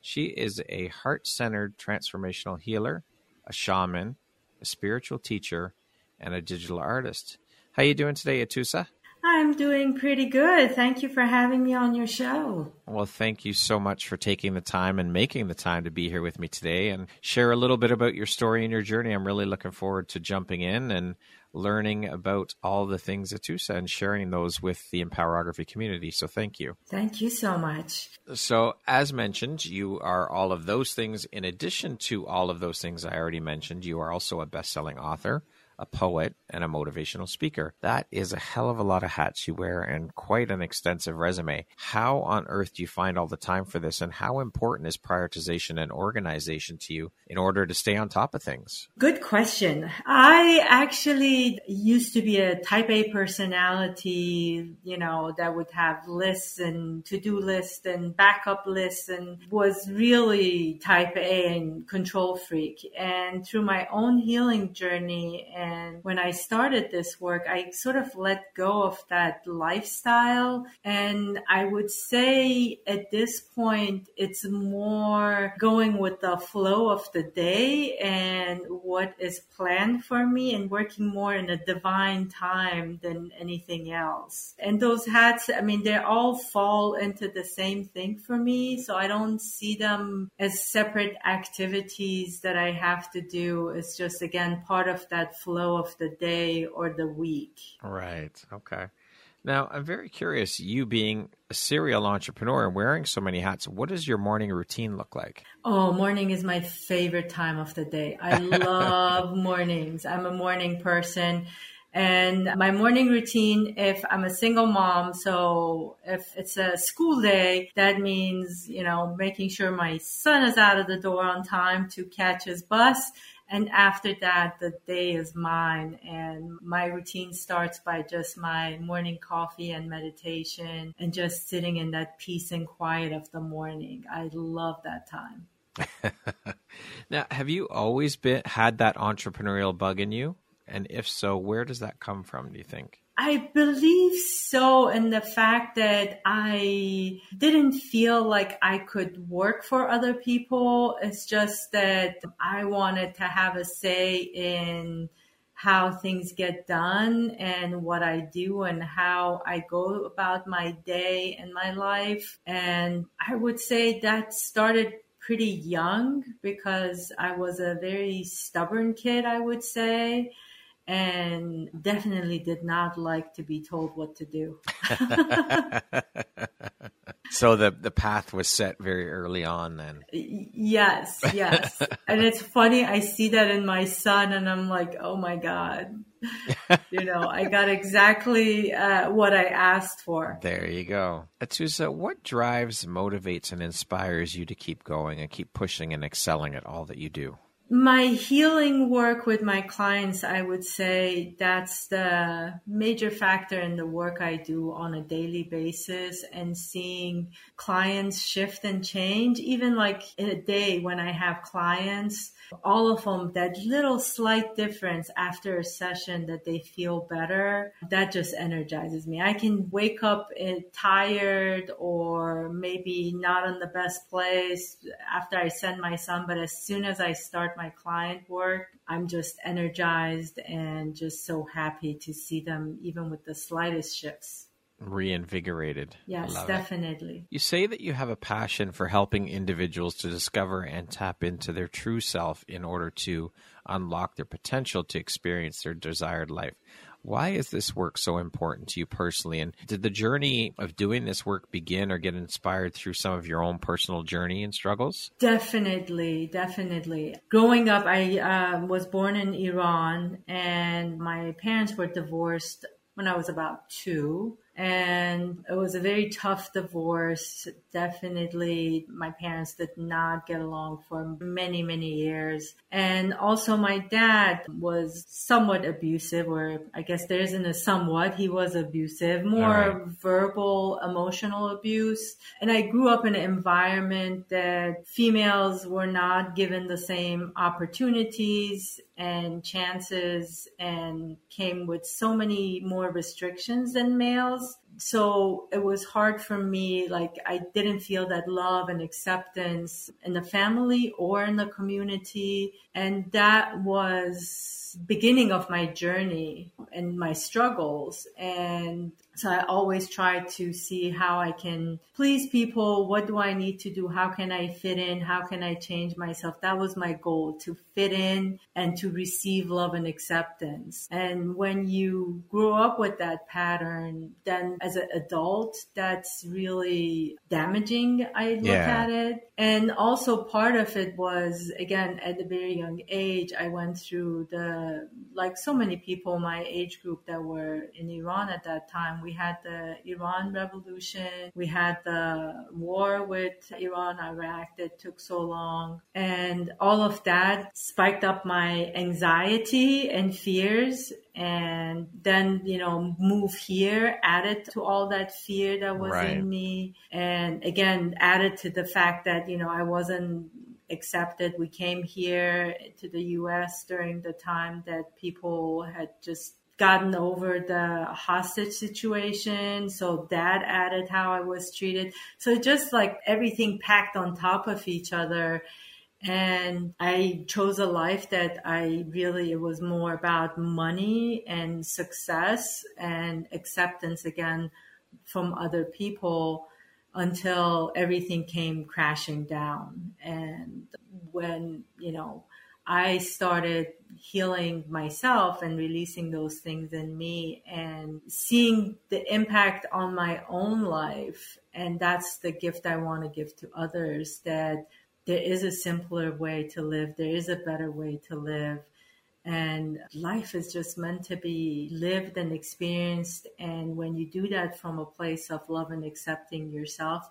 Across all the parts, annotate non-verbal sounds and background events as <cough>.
She is a heart centered transformational healer, a shaman, a spiritual teacher, and a digital artist. How you doing today, Atusa? I'm doing pretty good. Thank you for having me on your show. Well, thank you so much for taking the time and making the time to be here with me today and share a little bit about your story and your journey. I'm really looking forward to jumping in and learning about all the things Atusa and sharing those with the Empowerography community. So thank you. Thank you so much. So, as mentioned, you are all of those things. In addition to all of those things I already mentioned, you are also a best selling author a poet, and a motivational speaker. That is a hell of a lot of hats you wear and quite an extensive resume. How on earth do you find all the time for this, and how important is prioritization and organization to you in order to stay on top of things? Good question. I actually used to be a type A personality, you know, that would have lists and to do lists and backup lists and was really type A and control freak. And through my own healing journey and and when I started this work, I sort of let go of that lifestyle. And I would say at this point, it's more going with the flow of the day and what is planned for me and working more in a divine time than anything else. And those hats, I mean, they all fall into the same thing for me. So I don't see them as separate activities that I have to do. It's just, again, part of that flow flow of the day or the week. Right. Okay. Now, I'm very curious, you being a serial entrepreneur and wearing so many hats, what does your morning routine look like? Oh, morning is my favorite time of the day. I <laughs> love mornings. I'm a morning person. And my morning routine, if I'm a single mom, so if it's a school day, that means, you know, making sure my son is out of the door on time to catch his bus and after that, the day is mine. And my routine starts by just my morning coffee and meditation and just sitting in that peace and quiet of the morning. I love that time. <laughs> now, have you always been had that entrepreneurial bug in you? And if so, where does that come from, do you think? I believe so in the fact that I didn't feel like I could work for other people. It's just that I wanted to have a say in how things get done and what I do and how I go about my day and my life. And I would say that started pretty young because I was a very stubborn kid, I would say and definitely did not like to be told what to do. <laughs> so the the path was set very early on then. Yes, yes. <laughs> and it's funny I see that in my son and I'm like, "Oh my god." <laughs> you know, I got exactly uh, what I asked for. There you go. Atusa, what drives, motivates, and inspires you to keep going and keep pushing and excelling at all that you do? My healing work with my clients, I would say that's the major factor in the work I do on a daily basis and seeing clients shift and change. Even like in a day when I have clients, all of them, that little slight difference after a session that they feel better, that just energizes me. I can wake up eh, tired or maybe not in the best place after I send my son, but as soon as I start my client work, I'm just energized and just so happy to see them even with the slightest shifts. Reinvigorated. Yes, definitely. It. You say that you have a passion for helping individuals to discover and tap into their true self in order to unlock their potential to experience their desired life. Why is this work so important to you personally? And did the journey of doing this work begin or get inspired through some of your own personal journey and struggles? Definitely, definitely. Growing up, I uh, was born in Iran and my parents were divorced when I was about two and it was a very tough divorce. Definitely, my parents did not get along for many, many years. And also, my dad was somewhat abusive, or I guess there isn't a somewhat, he was abusive, more right. verbal, emotional abuse. And I grew up in an environment that females were not given the same opportunities and chances and came with so many more restrictions than males. So it was hard for me. Like I didn't feel that love and acceptance in the family or in the community. And that was beginning of my journey and my struggles. And so I always try to see how I can please people. What do I need to do? How can I fit in? How can I change myself? That was my goal to fit in and to receive love and acceptance. And when you grow up with that pattern, then as an adult, that's really damaging. I look yeah. at it. And also part of it was, again, at a very young age, I went through the, like so many people my age group that were in Iran at that time, we we had the Iran Revolution. We had the war with Iran, Iraq that took so long. And all of that spiked up my anxiety and fears. And then, you know, move here added to all that fear that was right. in me. And again, added to the fact that, you know, I wasn't accepted. We came here to the US during the time that people had just gotten over the hostage situation. So that added how I was treated. So just like everything packed on top of each other. And I chose a life that I really, it was more about money and success and acceptance again from other people until everything came crashing down. And when, you know, I started healing myself and releasing those things in me and seeing the impact on my own life. And that's the gift I want to give to others that there is a simpler way to live. There is a better way to live. And life is just meant to be lived and experienced. And when you do that from a place of love and accepting yourself,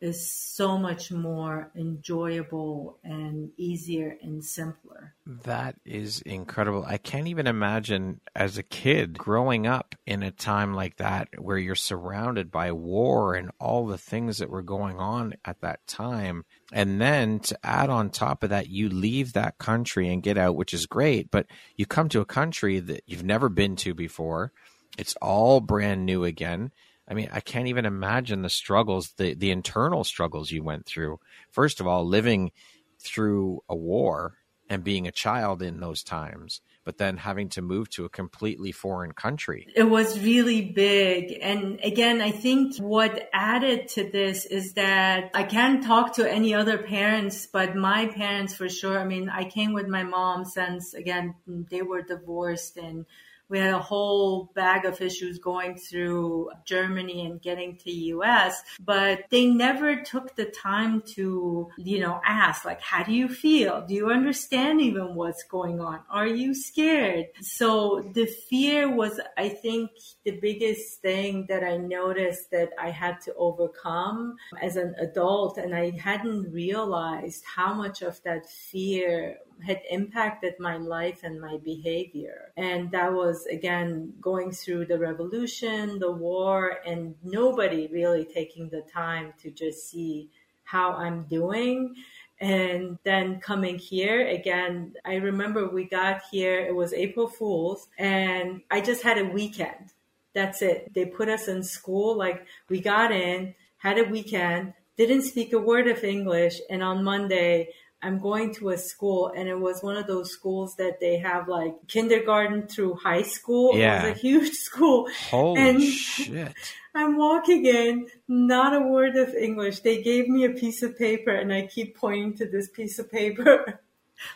is so much more enjoyable and easier and simpler. That is incredible. I can't even imagine as a kid growing up in a time like that where you're surrounded by war and all the things that were going on at that time. And then to add on top of that, you leave that country and get out, which is great, but you come to a country that you've never been to before. It's all brand new again I mean, I can't even imagine the struggles, the, the internal struggles you went through. First of all, living through a war and being a child in those times, but then having to move to a completely foreign country. It was really big. And again, I think what added to this is that I can't talk to any other parents, but my parents for sure. I mean, I came with my mom since again, they were divorced and we had a whole bag of issues going through Germany and getting to US, but they never took the time to, you know, ask like, how do you feel? Do you understand even what's going on? Are you scared? So the fear was, I think, the biggest thing that I noticed that I had to overcome as an adult. And I hadn't realized how much of that fear had impacted my life and my behavior. And that was again going through the revolution, the war, and nobody really taking the time to just see how I'm doing. And then coming here again, I remember we got here, it was April Fool's, and I just had a weekend. That's it. They put us in school, like we got in, had a weekend, didn't speak a word of English, and on Monday, I'm going to a school and it was one of those schools that they have like kindergarten through high school. Yeah. It was a huge <laughs> school. Holy And- shit. <laughs> I'm walking in, not a word of English. They gave me a piece of paper and I keep pointing to this piece of paper. <laughs>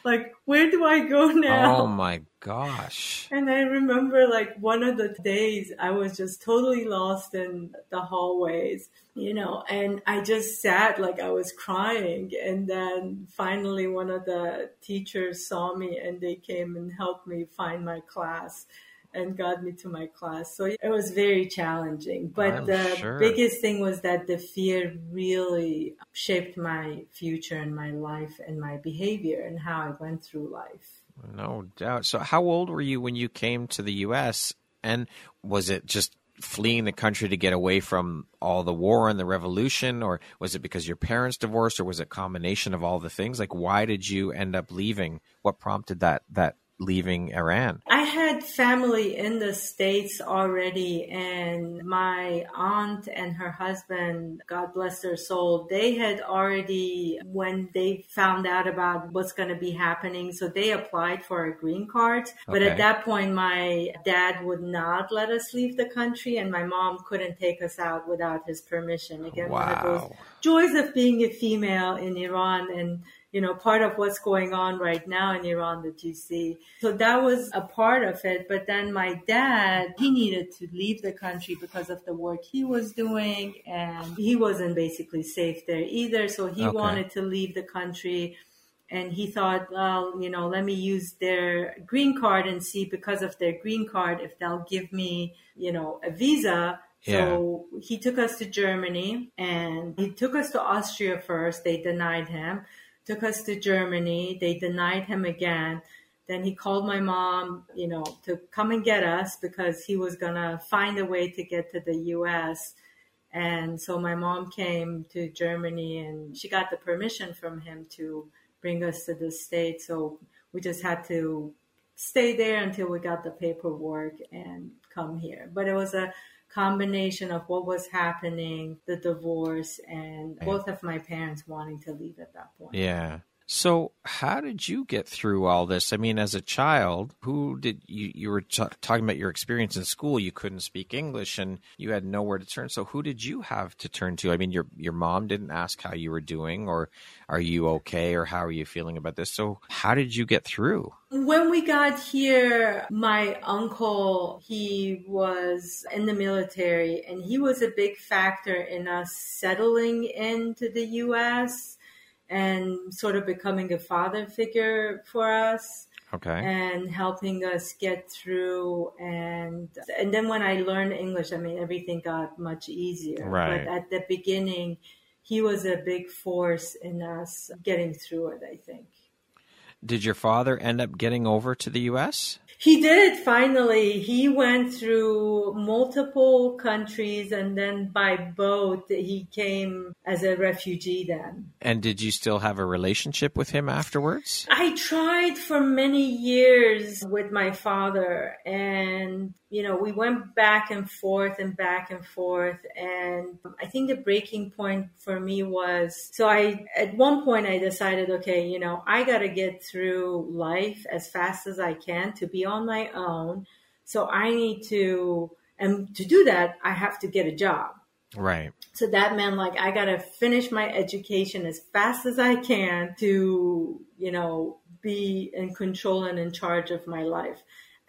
like, where do I go <laughs> now? Oh my gosh. And I remember like one of the days I was just totally lost in the hallways, you know, and I just sat like I was crying. And then finally one of the teachers saw me and they came and helped me find my class and got me to my class. So it was very challenging. But I'm the sure. biggest thing was that the fear really shaped my future and my life and my behavior and how I went through life. No doubt. So, how old were you when you came to the U.S.? And was it just fleeing the country to get away from all the war and the revolution, or was it because your parents divorced, or was it a combination of all the things? Like, why did you end up leaving? What prompted that that leaving Iran? I had family in the States already, and my aunt and her husband, God bless their soul, they had already, when they found out about what's going to be happening, so they applied for a green card. But Okay. at that point, my dad would not let us leave the country, and my mom couldn't take us out without his permission. Again, one of those joys of being a female in Iran and you know part of what's going on right now in Iran that you see. So that was a part of it. But then my dad, he needed to leave the country because of the work he was doing and he wasn't basically safe there either. So he Okay. wanted to leave the country and he thought, well, you know, let me use their green card and see because of their green card if they'll give me, you know, a visa. So he took us to Germany and he took us to Austria first. They denied him. Took us to Germany. They denied him again. Then he called my mom, you know, to come and get us because he was gonna find a way to get to the U.S. And so my mom came to Germany and she got the permission from him to bring us to the States. So we just had to stay there until we got the paperwork and come here. But it was a combination of what was happening, the divorce, and both of my parents wanting to leave at that point. Yeah. So, how did you get through all this? I mean, as a child, who did you? You were t- talking about your experience in school. You couldn't speak English, and you had nowhere to turn. So, who did you have to turn to? I mean, your your mom didn't ask how you were doing, or are you okay, or how are you feeling about this? So, how did you get through? When we got here, my uncle, he was in the military and he was a big factor in us settling into the US and sort of becoming a father figure for us Okay. and helping us get through and and then when I learned English, I mean everything got much easier. Right. But at the beginning, he was a big force in us getting through it, I think. Did your father end up getting over to the U.S.? He did it finally. He went through multiple countries and then by boat he came as a refugee then. And did you still have a relationship with him afterwards? I tried for many years with my father and you know we went back and forth and back and forth and I think the breaking point for me was so I at one point I decided okay you know I got to get through life as fast as I can to be on my own so I need to and to do that I have to get a job Right. so that meant like I gotta finish my education as fast as I can to, you know, be in control and in charge of my life.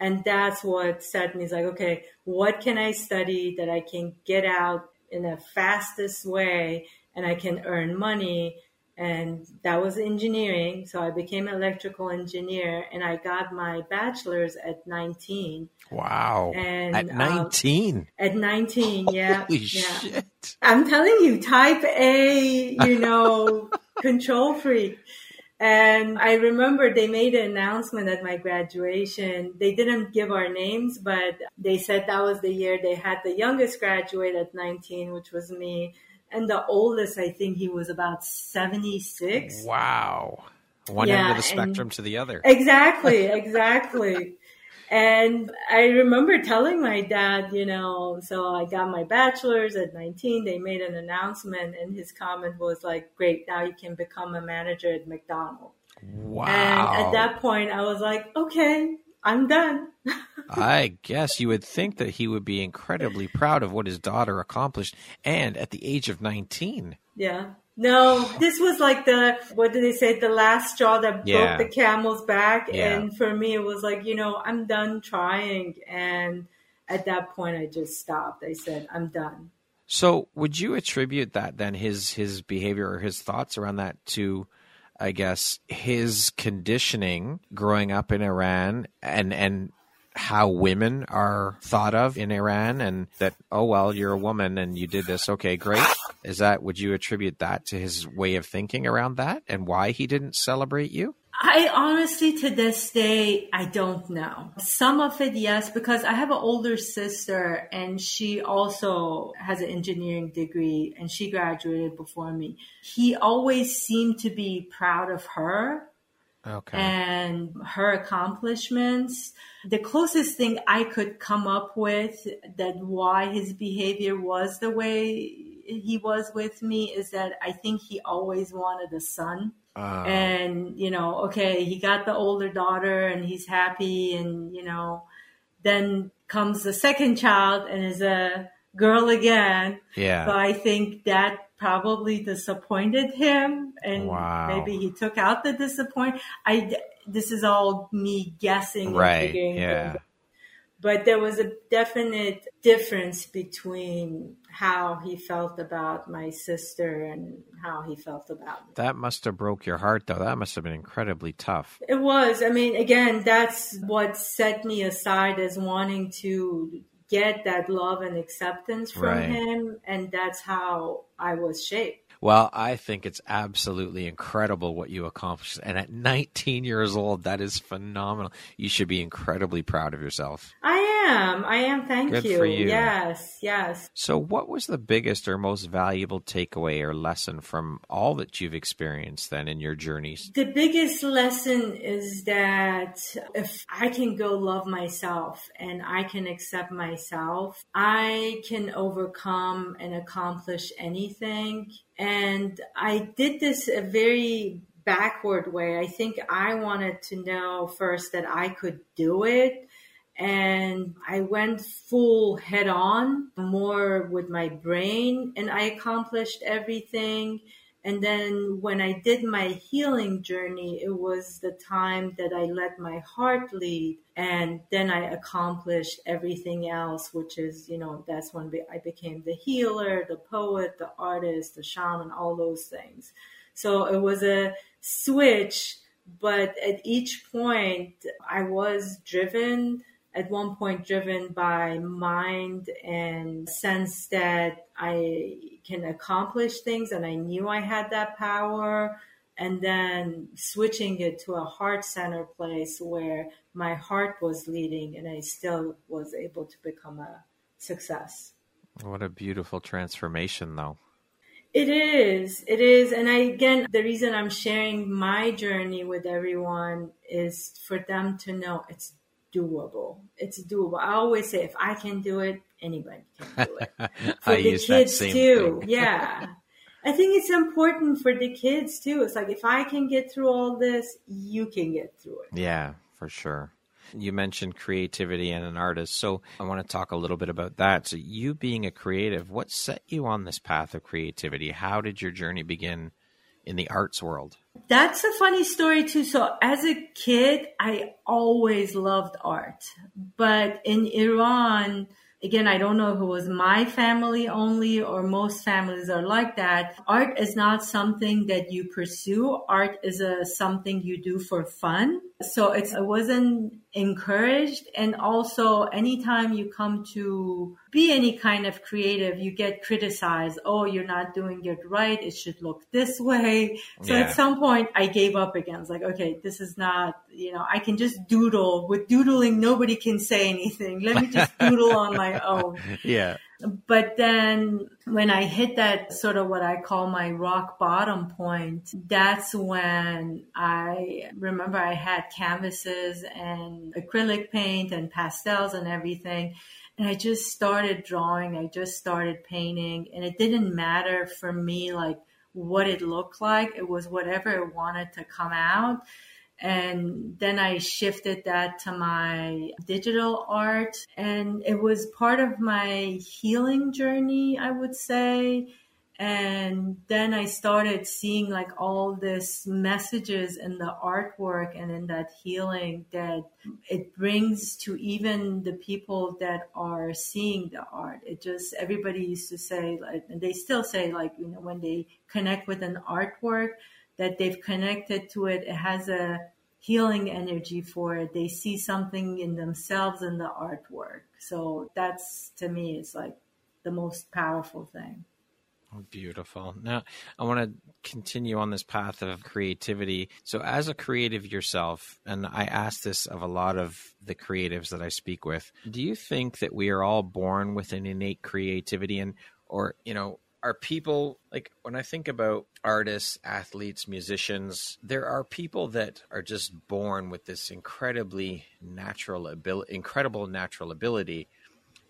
And that's what set me is like, okay, what can I study that I can get out in the fastest way and I can earn money? And that was engineering. So I became an electrical engineer and I got my bachelor's at 19. Wow. And, At um, 19. At 19, yeah. Holy yeah. shit. I'm telling you, type A, you know, <laughs> control freak. And I remember they made an announcement at my graduation. They didn't give our names, but they said that was the year they had the youngest graduate at 19, which was me. And the oldest, I think he was about 76. Wow. One Yeah, end of the spectrum to the other. Exactly, <laughs> exactly. And I remember telling my dad, you know, so I got my bachelor's at 19. They made an announcement, and his comment was like, Great, now you can become a manager at McDonald's. Wow. And at that point, I was like, Okay, I'm done. <laughs> I guess you would think that he would be incredibly proud of what his daughter accomplished and at the age of 19. Yeah. No, this was like the what did they say? The last straw that Yeah. broke the camel's back. Yeah. And for me, it was like you know I'm done trying. And at that point, I just stopped. I said I'm done. So, would you attribute that then his his behavior or his thoughts around that to I guess his conditioning growing up in Iran and and how women are thought of in Iran and that oh well you're a woman and you did this okay great is that would you attribute that to his way of thinking around that and why he didn't celebrate you I honestly, to this day, I don't know. Some of it, yes, because I have an older sister and she also has an engineering degree and she graduated before me. He always seemed to be proud of her okay and her accomplishments. The closest thing I could come up with that why his behavior was the way he was with me is that I think he always wanted a son. Uh, And, you know, okay, he got the older daughter and he's happy and, you know, then comes the second child and is a girl again. yeah So I think that probably disappointed him, and Wow. maybe he took out the disappoint. I this is all me guessing, right yeah. But there was a definite difference between how he felt about my sister and how he felt about me. that must have broke your heart though that must have been incredibly tough It was. I mean, again, that's what set me aside as wanting to get that love and acceptance from Right. him, and that's how I was shaped. Well, I think it's absolutely incredible what you accomplished. And at 19 years old, that is phenomenal. You should be incredibly proud of yourself. I am. I am. Thank Good you. for you. Yes. Yes. So, what was the biggest or most valuable takeaway or lesson from all that you've experienced then in your journeys? The biggest lesson is that if I can go love myself and I can accept myself, I can overcome and accomplish anything. And I did this a very backward way. I think I wanted to know first that I could do it. And I went full head on, more with my brain, and I accomplished everything. And then when I did my healing journey, it was the time that I let my heart lead. And then I accomplished everything else, which is, you know, that's when I became the healer, the poet, the artist, the shaman, all those things. So it was a switch, but at each point I was driven at one point driven by mind and sense that I can accomplish things and I knew I had that power and then switching it to a heart center place where my heart was leading and I still was able to become a success. What a beautiful transformation, though. It is. It is. And I, again, the reason I'm sharing my journey with everyone is for them to know it's doable. It's doable. I always say if I can do it, anybody can do it. <laughs> For I the use that kids too. Yeah. I think it's important for the kids too. It's like if I can get through all this, you can get through it. Yeah, for sure. You mentioned creativity and an artist, so I want to talk a little bit about that. So, you being a creative, what set you on this path of creativity? How did your journey begin in the arts world? That's a funny story too. So as a kid, I always loved art, but in Iran, again, I don't know if it was my family only or most families are like that. Art is not something that you pursue. Art is a something you do for fun. So it's, it wasn't encouraged. And also anytime you come to be any kind of creative, you get criticized. Oh, you're not doing it right. It should look this way. So Yeah. at some point I gave up again. It's like, okay, this is not, you know, I can just doodle. With doodling, nobody can say anything. Let me just <laughs> doodle on my own. Yeah. But then when I hit that sort of what I call my rock bottom point, that's when I remember I had canvases and acrylic paint and pastels and everything. And I just started drawing. I just started painting and it didn't matter for me, like what it looked like. It was whatever it wanted to come out. And then I shifted that to my digital art. And it was part of my healing journey, I would say. And then I started seeing like all this messages in the artwork and in that healing that it brings to even the people that are seeing the art. It just, everybody used to say, like, and they still say, like, you know, when they connect with an artwork, that they've connected to it. It has a healing energy for it. They see something in themselves in the artwork. So that's to me is like the most powerful thing. Oh, beautiful. Now, I want to continue on this path of creativity. So, as a creative yourself, and I ask this of a lot of the creatives that I speak with, do you think that we are all born with an innate creativity? And, or, you know, are people like when I think about artists, athletes, musicians, there are people that are just born with this incredibly natural ability, incredible natural ability.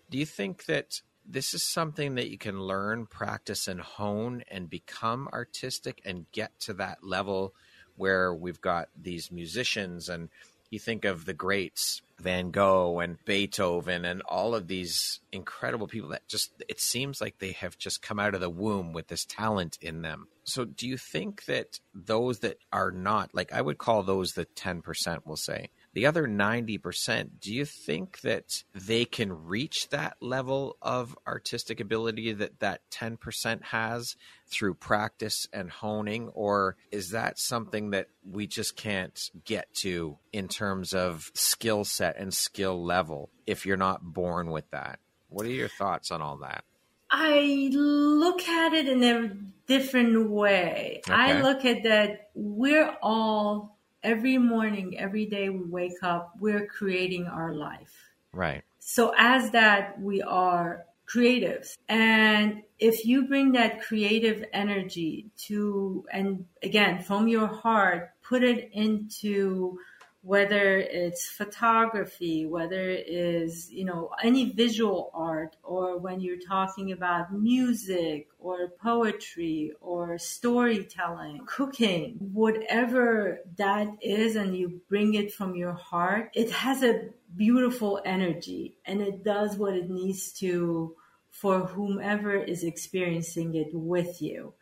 Do you think that this is something that you can learn, practice, and hone and become artistic and get to that level where we've got these musicians and you think of the greats, Van Gogh and Beethoven and all of these incredible people that just, it seems like they have just come out of the womb with this talent in them. So do you think that those that are not, like I would call those the 10%, we'll say, the other 90%, do you think that they can reach that level of artistic ability that that 10% has through practice and honing? Or is that something that we just can't get to in terms of skill set and skill level if you're not born with that? What are your thoughts on all that? I look at it in a different way. Okay. I look at that we're all every morning, every day we wake up, we're creating our life. Right. So as that, we are creatives. And if you bring that creative energy to, and again, from your heart, put it into whether it's photography, whether it is, you know, any visual art, or when you're talking about music or poetry or storytelling, cooking, whatever that is, and you bring it from your heart, it has a beautiful energy and it does what it needs to for whomever is experiencing it with you.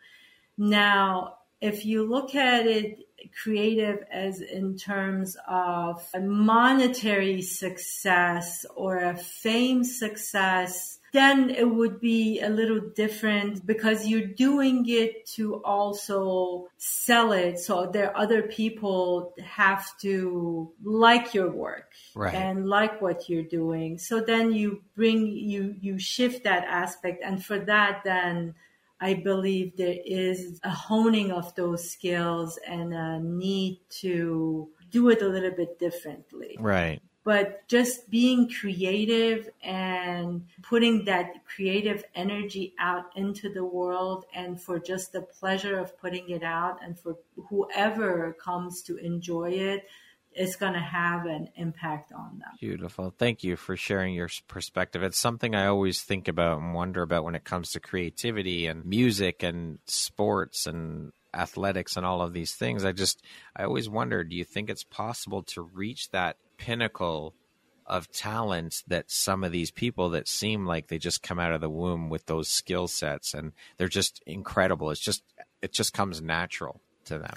Now, if you look at it creative as in terms of a monetary success or a fame success, then it would be a little different because you're doing it to also sell it. So there other people have to like your work right. and like what you're doing. So then you bring, you, you shift that aspect. And for that, then I believe there is a honing of those skills and a need to do it a little bit differently. Right. But just being creative and putting that creative energy out into the world and for just the pleasure of putting it out and for whoever comes to enjoy it, it's going to have an impact on them. Beautiful. Thank you for sharing your perspective. It's something I always think about and wonder about when it comes to creativity and music and sports and athletics and all of these things. I just, I always wonder do you think it's possible to reach that pinnacle of talent that some of these people that seem like they just come out of the womb with those skill sets and they're just incredible? It's just, it just comes natural to them.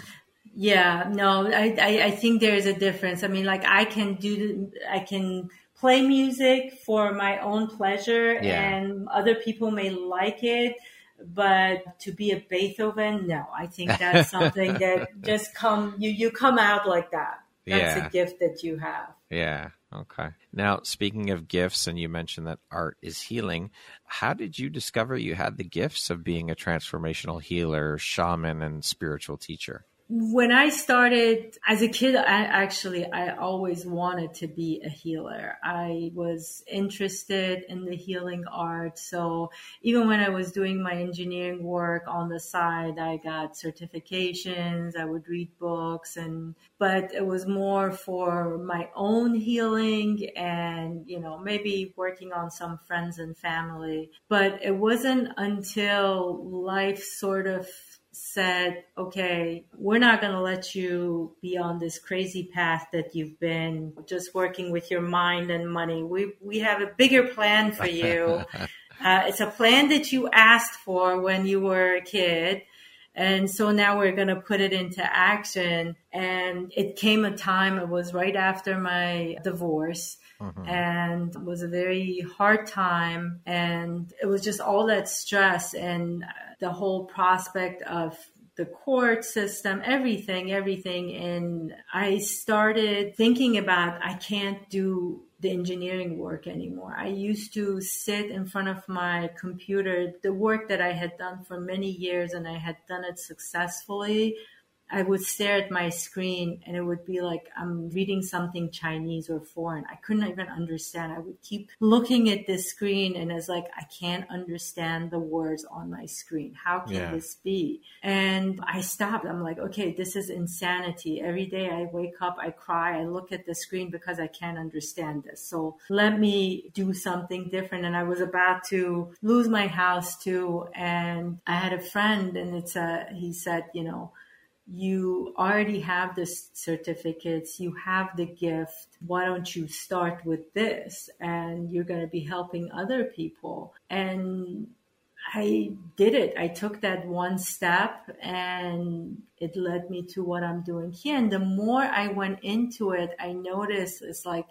Yeah, no, I, I, I think there's a difference. I mean, like I can do, I can play music for my own pleasure yeah. and other people may like it, but to be a Beethoven, no, I think that's something <laughs> that just come, you, you come out like that. That's yeah. a gift that you have. Yeah. Okay. Now, speaking of gifts, and you mentioned that art is healing, how did you discover you had the gifts of being a transformational healer, shaman, and spiritual teacher? When I started as a kid, I actually, I always wanted to be a healer. I was interested in the healing art. So even when I was doing my engineering work on the side, I got certifications, I would read books and, but it was more for my own healing and, you know, maybe working on some friends and family. But it wasn't until life sort of said, okay, we're not going to let you be on this crazy path that you've been just working with your mind and money. We, we have a bigger plan for you. <laughs> uh, it's a plan that you asked for when you were a kid. And so now we're going to put it into action. And it came a time, it was right after my divorce. Mm-hmm. and it was a very hard time and it was just all that stress and the whole prospect of the court system, everything, everything. And I started thinking about I can't do the engineering work anymore. I used to sit in front of my computer, the work that I had done for many years and I had done it successfully. I would stare at my screen and it would be like I'm reading something Chinese or foreign. I couldn't even understand. I would keep looking at this screen and it's like, I can't understand the words on my screen. How can yeah. this be? And I stopped. I'm like, okay, this is insanity. Every day I wake up, I cry, I look at the screen because I can't understand this. So let me do something different. And I was about to lose my house too. And I had a friend and it's a, he said, you know, you already have the certificates, you have the gift. Why don't you start with this? And you're going to be helping other people. And I did it. I took that one step and it led me to what I'm doing here. And the more I went into it, I noticed it's like,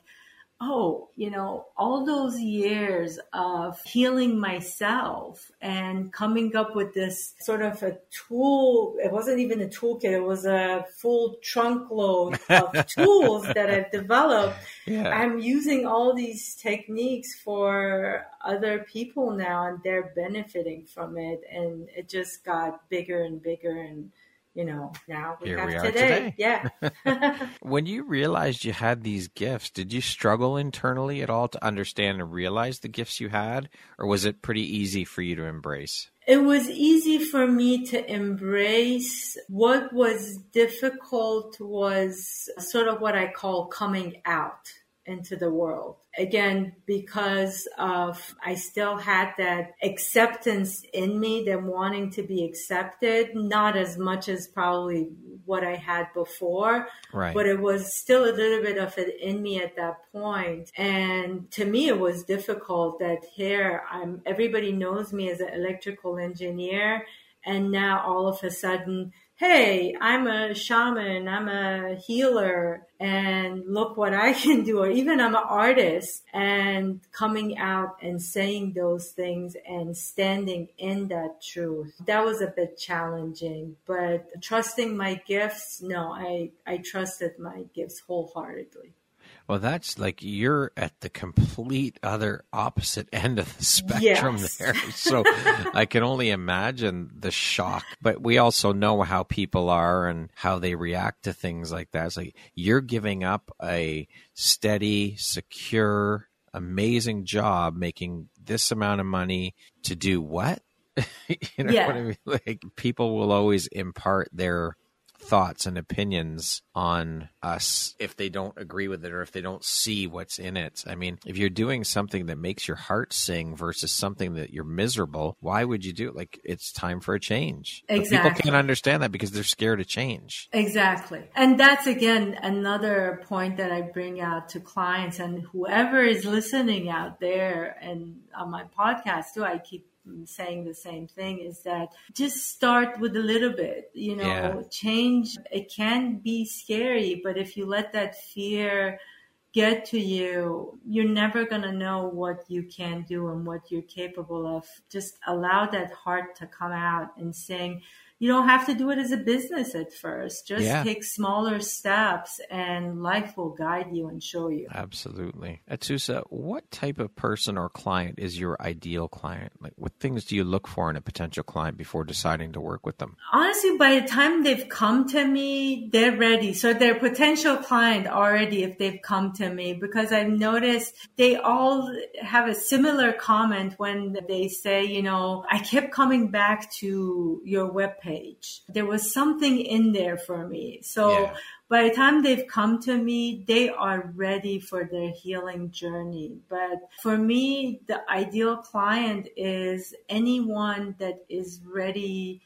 oh, you know, all those years of healing myself and coming up with this sort of a tool. It wasn't even a toolkit. It was a full trunk load of <laughs> tools that I've developed. Yeah. I'm using all these techniques for other people now and they're benefiting from it. And it just got bigger and bigger and you know, now we Here have we today. today. Yeah. <laughs> when you realized you had these gifts, did you struggle internally at all to understand and realize the gifts you had, or was it pretty easy for you to embrace? It was easy for me to embrace. What was difficult was sort of what I call coming out into the world. Again, because of I still had that acceptance in me, them wanting to be accepted, not as much as probably what I had before. Right. But it was still a little bit of it in me at that point. And to me it was difficult that here I'm everybody knows me as an electrical engineer and now all of a sudden hey, I'm a shaman, I'm a healer, and look what I <laughs> can do. Or even I'm an artist and coming out and saying those things and standing in that truth. That was a bit challenging, but trusting my gifts, no, I, I trusted my gifts wholeheartedly. Well, that's like you're at the complete other opposite <laughs> end of the spectrum yes. there. So I can only imagine the shock. But we also know how people are and how they react to things like that. It's like you're giving up a steady, secure, amazing job making this amount of money to do what? <laughs> you know yeah. what I mean? Like people will always impart their thoughts and opinions on us if they don't agree with it or if they don't see what's in it. I mean, if you're doing something that makes your heart sing versus something that you're miserable, why would you do it? Like it's time for a change. Exactly. But people can't understand that because they're scared of change. Exactly. And that's again another point that I bring out to clients and whoever is listening out there and on my podcast too, I keep saying the same thing is that just start with a little bit, you know, yeah. change. It can be scary, but if you let that fear get to you, you're never going to know what you can do and what you're capable of. Just allow that heart to come out and saying, you don't have to do it as a business at first. Just yeah. take smaller steps and life will guide you and show you. Absolutely. Atusa, what type of person or client is your ideal client? Like what things do you look for in a potential client before deciding to work with them? Honestly, by the time they've come to me, they're ready. So they're potential client already if they've come to me because I've noticed they all have a similar comment when they say, you know, I kept coming back to your webpage page. There was something in there for me. So yeah. by the time they've come to me, they are ready for their healing journey. But for me, the ideal client is anyone that is ready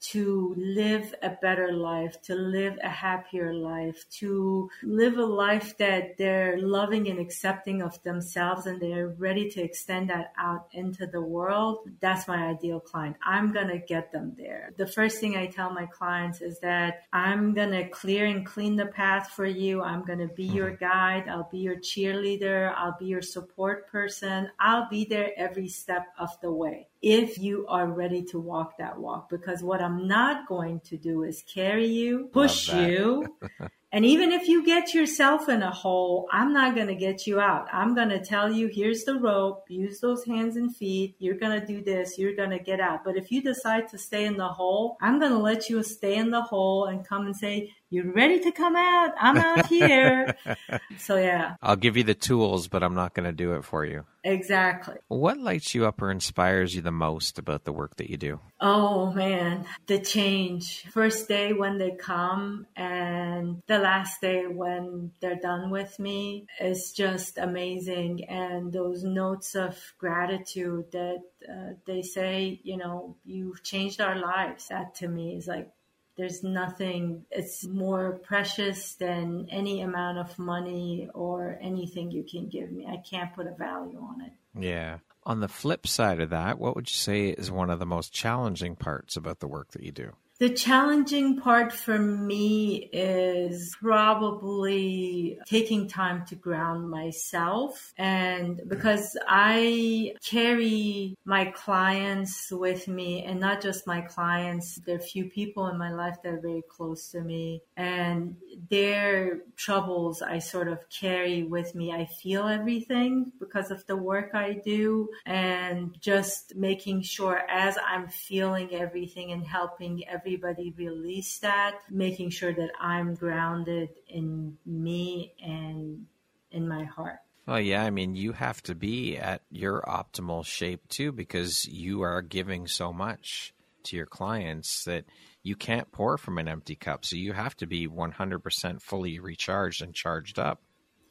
to live a better life, to live a happier life, to live a life that they're loving and accepting of themselves and they're ready to extend that out into the world. That's my ideal client. I'm going to get them there. The first thing I tell my clients is that I'm going to clear and clean the path for you. I'm going to be your mm-hmm. guide. I'll be your cheerleader. I'll be your support person. I'll be there every step of the way if you are ready to walk that walk. Because what I'm not going to do is carry you, push you. <laughs> and even if you get yourself in a hole, I'm not going to get you out. I'm going to tell you, here's the rope, use those hands and feet. You're going to do this. You're going to get out. But if you decide to stay in the hole, I'm going to let you stay in the hole and come and say, you're ready to come out. I'm out here. <laughs> so yeah. I'll give you the tools, but I'm not going to do it for you. Exactly. What lights you up or inspires you the most about the work that you do? Oh man, the change. First day when they come and the last day when they're done with me is just amazing. And those notes of gratitude that uh, they say, you know, you've changed our lives. That to me is like there's nothing, it's more precious than any amount of money or anything you can give me. I can't put a value on it. Yeah. On the flip side of that, what would you say is one of the most challenging parts about the work that you do? The challenging part for me is probably taking time to ground myself. And because I carry my clients with me and not just my clients, there are few people in my life that are very close to me and their troubles I sort of carry with me. I feel everything because of the work I do and just making sure as I'm feeling everything and helping everything everybody release that, making sure that I'm grounded in me and in my heart. Well, yeah, I mean, you have to be at your optimal shape too because you are giving so much to your clients that you can't pour from an empty cup. So you have to be 100% fully recharged and charged up.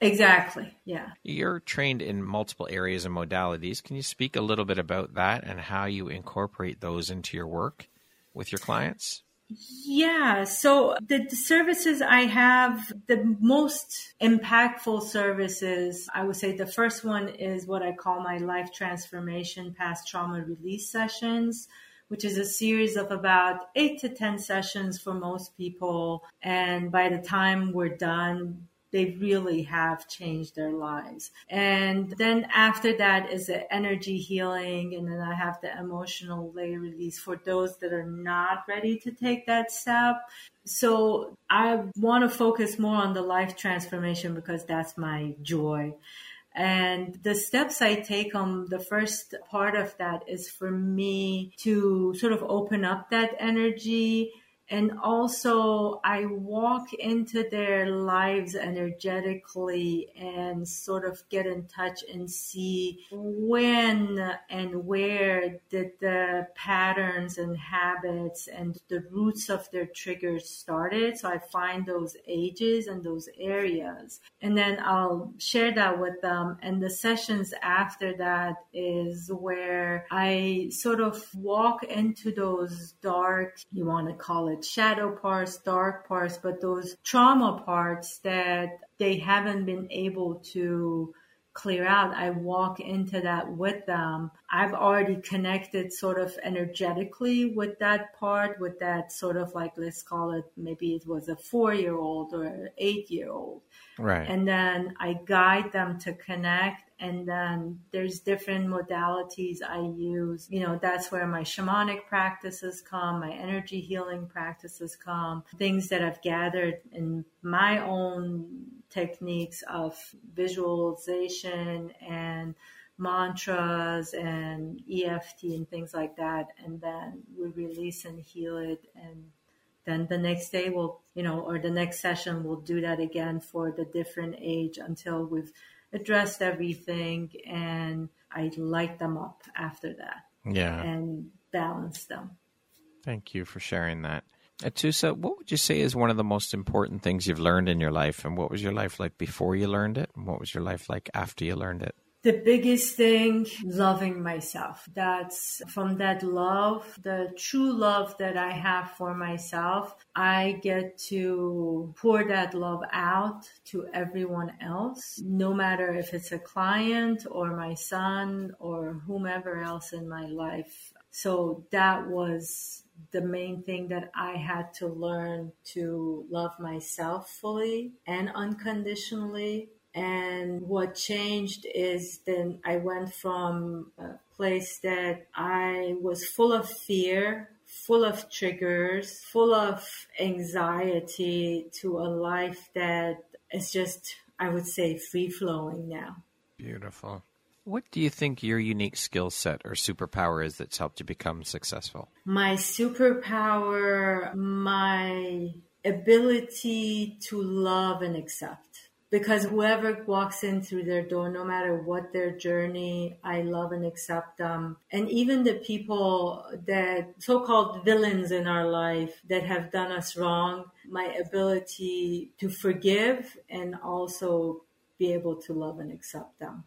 Exactly. Yeah. You're trained in multiple areas and modalities. Can you speak a little bit about that and how you incorporate those into your work? With your clients? Yeah. So the, the, services I have, the most impactful services, I would say the first one is what I call my life transformation past trauma release sessions, which is a series of about eight to 10 sessions for most people. And by the time we're done, they really have changed their lives. And then after that is the energy healing. And then I have the emotional layer release for those that are not ready to take that step. So I want to focus more on the life transformation because that's my joy. And the steps I take on the first part of that is for me to sort of open up that energy and also I walk into their lives energetically and sort of get in touch and see when and where did the patterns and habits and the roots of their triggers started. So I find those ages and those areas and then I'll share that with them. And the sessions after that is where I sort of walk into those dark, you want to call it shadow parts, dark parts, but those trauma parts that they haven't been able to clear out, I walk into that with them. I've already connected sort of energetically with that part, with that sort of like, let's call it, maybe it was a four year old or eight year old. Right. And then I guide them to connect and then there's different modalities I use. You know, that's where my shamanic practices come, my energy healing practices come, things that I've gathered in my own techniques of visualization and mantras and EFT and things like that. And then we release and heal it. And then the next day we'll, you know, or the next session we'll do that again for the different age until we've addressed everything and I light them up after that. Yeah. And balance them. Thank you for sharing that. Atusa, what would you say is one of the most important things you've learned in your life? And what was your life like before you learned it? And what was your life like after you learned it? The biggest thing, loving myself. That's from that love, the true love that I have for myself. I get to pour that love out to everyone else, no matter if it's a client or my son or whomever else in my life. So that was the main thing that I had to learn to love myself fully and unconditionally and what changed is then I went from a place that I was full of fear, full of triggers, full of anxiety to a life that is just, I would say, free flowing now. Beautiful. What do you think your unique skill set or superpower is that's helped you become successful? My superpower, my ability to love and accept because whoever walks in through their door, no matter what their journey, I love and accept them. And even the people that so-called villains in our life that have done us wrong, my ability to forgive and also be able to love and accept them.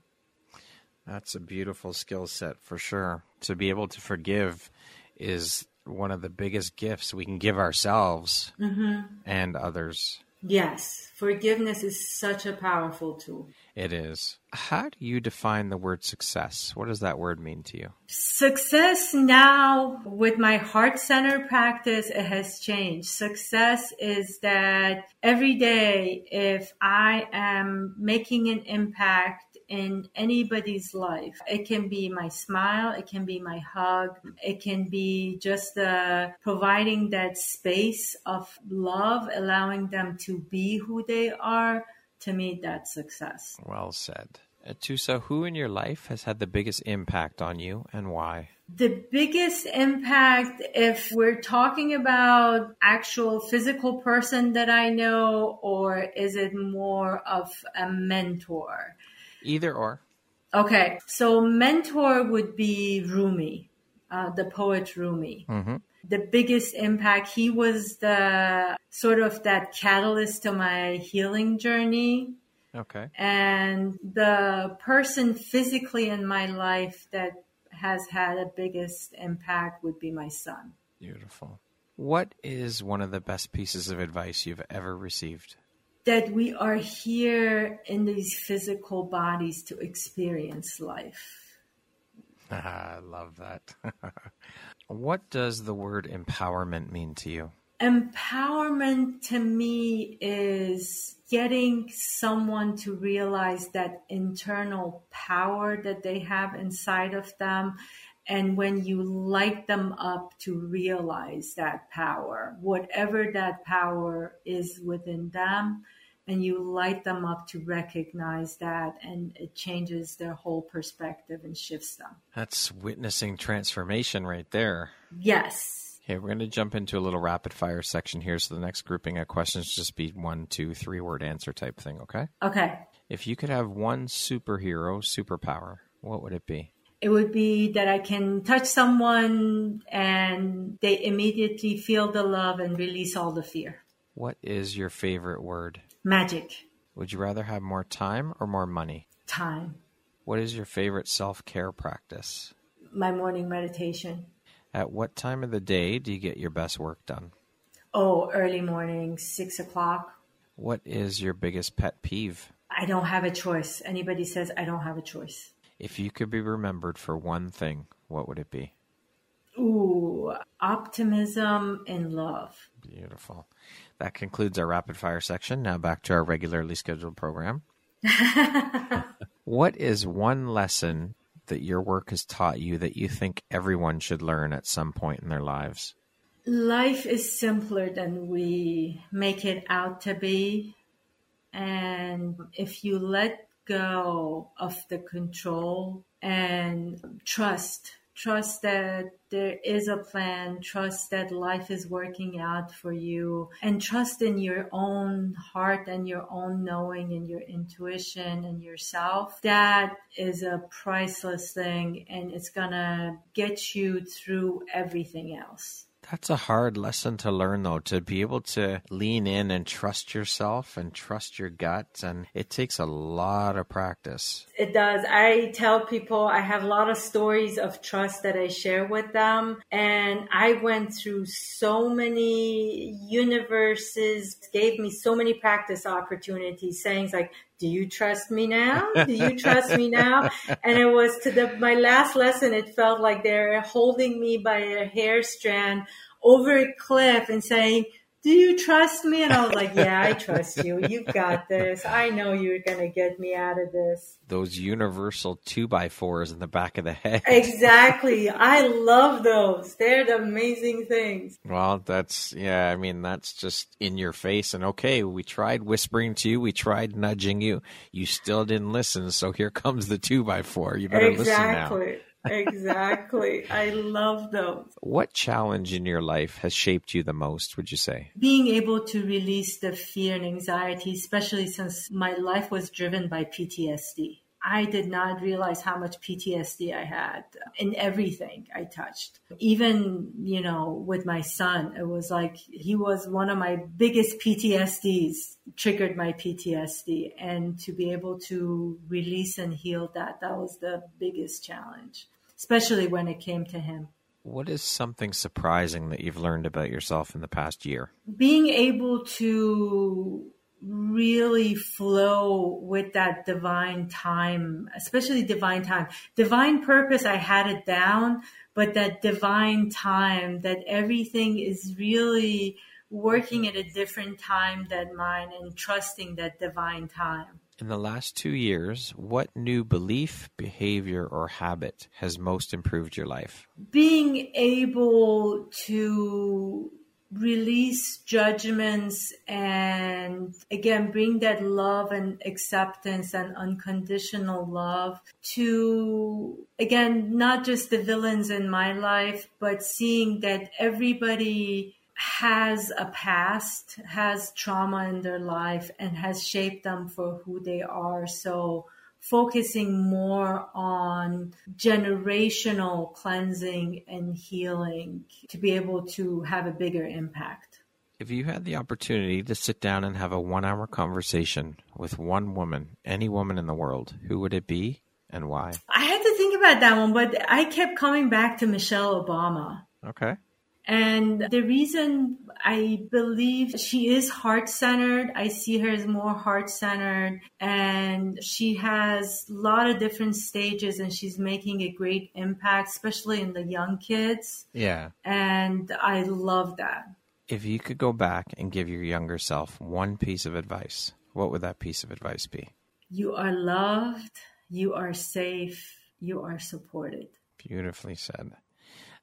That's a beautiful skill set for sure. To be able to forgive is one of the biggest gifts we can give ourselves mm-hmm. and others. Yes, forgiveness is such a powerful tool. It is. How do you define the word success? What does that word mean to you? Success now, with my heart center practice, it has changed. Success is that every day, if I am making an impact in anybody's life. It can be my smile, it can be my hug, it can be just uh, providing that space of love, allowing them to be who they are. To me, that's success. Well said. Atusa, who in your life has had the biggest impact on you and why? The biggest impact, if we're talking about actual physical person that I know, or is it more of a mentor? Either or. Okay, so mentor would be Rumi, uh, the poet Rumi. Mm-hmm. The biggest impact, he was the sort of that catalyst to my healing journey. Okay. And the person physically in my life that has had a biggest impact would be my son. Beautiful. What is one of the best pieces of advice you've ever received? That we are here in these physical bodies to experience life. <laughs> I love that. <laughs> what does the word empowerment mean to you? Empowerment to me is getting someone to realize that internal power that they have inside of them. And when you light them up to realize that power, whatever that power is within them, and you light them up to recognize that and it changes their whole perspective and shifts them. That's witnessing transformation right there. Yes. Okay, we're going to jump into a little rapid fire section here. So the next grouping of questions just be one, two, three word answer type thing, okay? Okay. If you could have one superhero superpower, what would it be? It would be that I can touch someone and they immediately feel the love and release all the fear. What is your favorite word? Magic. Would you rather have more time or more money? Time. What is your favorite self care practice? My morning meditation. At what time of the day do you get your best work done? Oh, early morning, six o'clock. What is your biggest pet peeve? I don't have a choice. Anybody says I don't have a choice. If you could be remembered for one thing, what would it be? Ooh, optimism and love. Beautiful. That concludes our rapid fire section. Now back to our regularly scheduled program. <laughs> what is one lesson that your work has taught you that you think everyone should learn at some point in their lives? Life is simpler than we make it out to be. And if you let go of the control and trust trust that there is a plan, trust that life is working out for you, and trust in your own heart and your own knowing and your intuition and yourself. That is a priceless thing and it's gonna get you through everything else. That's a hard lesson to learn, though, to be able to lean in and trust yourself and trust your gut. And it takes a lot of practice. It does. I tell people I have a lot of stories of trust that I share with them. And I went through so many universes, gave me so many practice opportunities, sayings like, do you trust me now? Do you <laughs> trust me now? And it was to the, my last lesson, it felt like they're holding me by a hair strand over a cliff and saying, do you trust me? And I was like, yeah, I trust you. You've got this. I know you're going to get me out of this. Those universal two by fours in the back of the head. Exactly. I love those. They're the amazing things. Well, that's, yeah, I mean, that's just in your face. And okay, we tried whispering to you. We tried nudging you. You still didn't listen. So here comes the two by four. You better exactly. listen now exactly. I love those. What challenge in your life has shaped you the most, would you say? Being able to release the fear and anxiety, especially since my life was driven by PTSD. I did not realize how much PTSD I had in everything I touched. Even, you know, with my son, it was like he was one of my biggest PTSDs, triggered my PTSD. And to be able to release and heal that, that was the biggest challenge especially when it came to him. What is something surprising that you've learned about yourself in the past year? Being able to really flow with that divine time, especially divine time. Divine purpose, I had it down, but that divine time, that everything is really working at a different time than mine and trusting that divine time. In the last two years, what new belief, behavior, or habit has most improved your life? Being able to release judgments and again bring that love and acceptance and unconditional love to again not just the villains in my life but seeing that everybody has a past, has trauma in their life, and has shaped them for who they are. So, focusing more on generational cleansing and healing to be able to have a bigger impact. If you had the opportunity to sit down and have a one hour conversation with one woman, any woman in the world, who would it be and why? I had to think about that one, but I kept coming back to Michelle Obama. Okay. And the reason I believe she is heart centered, I see her as more heart centered and she has a lot of different stages and she's making a great impact, especially in the young kids. Yeah. And I love that. If you could go back and give your younger self one piece of advice, what would that piece of advice be? You are loved, you are safe, you are supported. Beautifully said.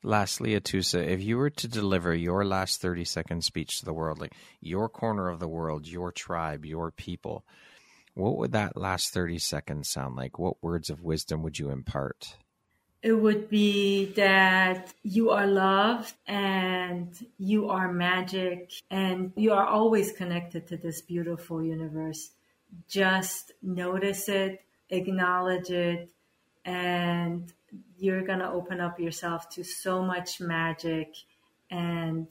Lastly, Atusa, if you were to deliver your last 30 second speech to the world, like your corner of the world, your tribe, your people, what would that last 30 seconds sound like? What words of wisdom would you impart? It would be that you are loved and you are magic and you are always connected to this beautiful universe. Just notice it, acknowledge it, and you're going to open up yourself to so much magic and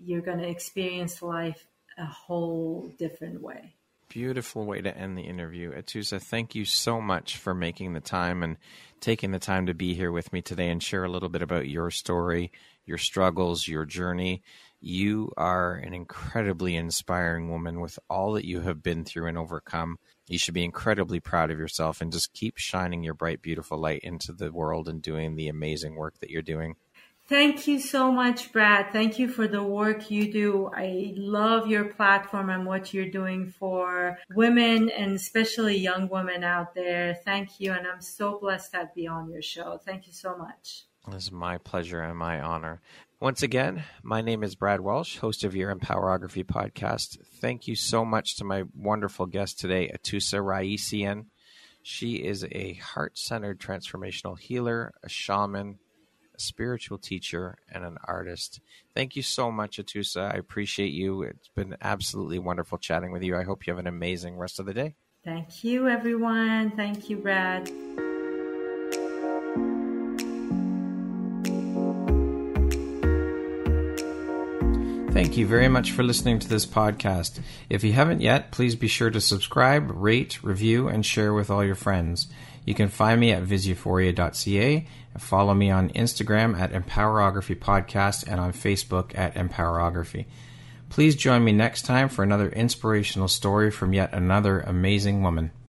you're going to experience life a whole different way. Beautiful way to end the interview. Atusa, thank you so much for making the time and taking the time to be here with me today and share a little bit about your story, your struggles, your journey. You are an incredibly inspiring woman with all that you have been through and overcome. You should be incredibly proud of yourself and just keep shining your bright, beautiful light into the world and doing the amazing work that you're doing. Thank you so much, Brad. Thank you for the work you do. I love your platform and what you're doing for women and especially young women out there. Thank you. And I'm so blessed to be on your show. Thank you so much. It's my pleasure and my honor. Once again, my name is Brad Welsh, host of your Empowerography podcast. Thank you so much to my wonderful guest today, Atusa Raisian. She is a heart centered transformational healer, a shaman, a spiritual teacher, and an artist. Thank you so much, Atusa. I appreciate you. It's been absolutely wonderful chatting with you. I hope you have an amazing rest of the day. Thank you, everyone. Thank you, Brad. Thank you very much for listening to this podcast. If you haven't yet, please be sure to subscribe, rate, review, and share with all your friends. You can find me at visuphoria.ca follow me on Instagram at Empowerography Podcast and on Facebook at Empowerography. Please join me next time for another inspirational story from yet another amazing woman.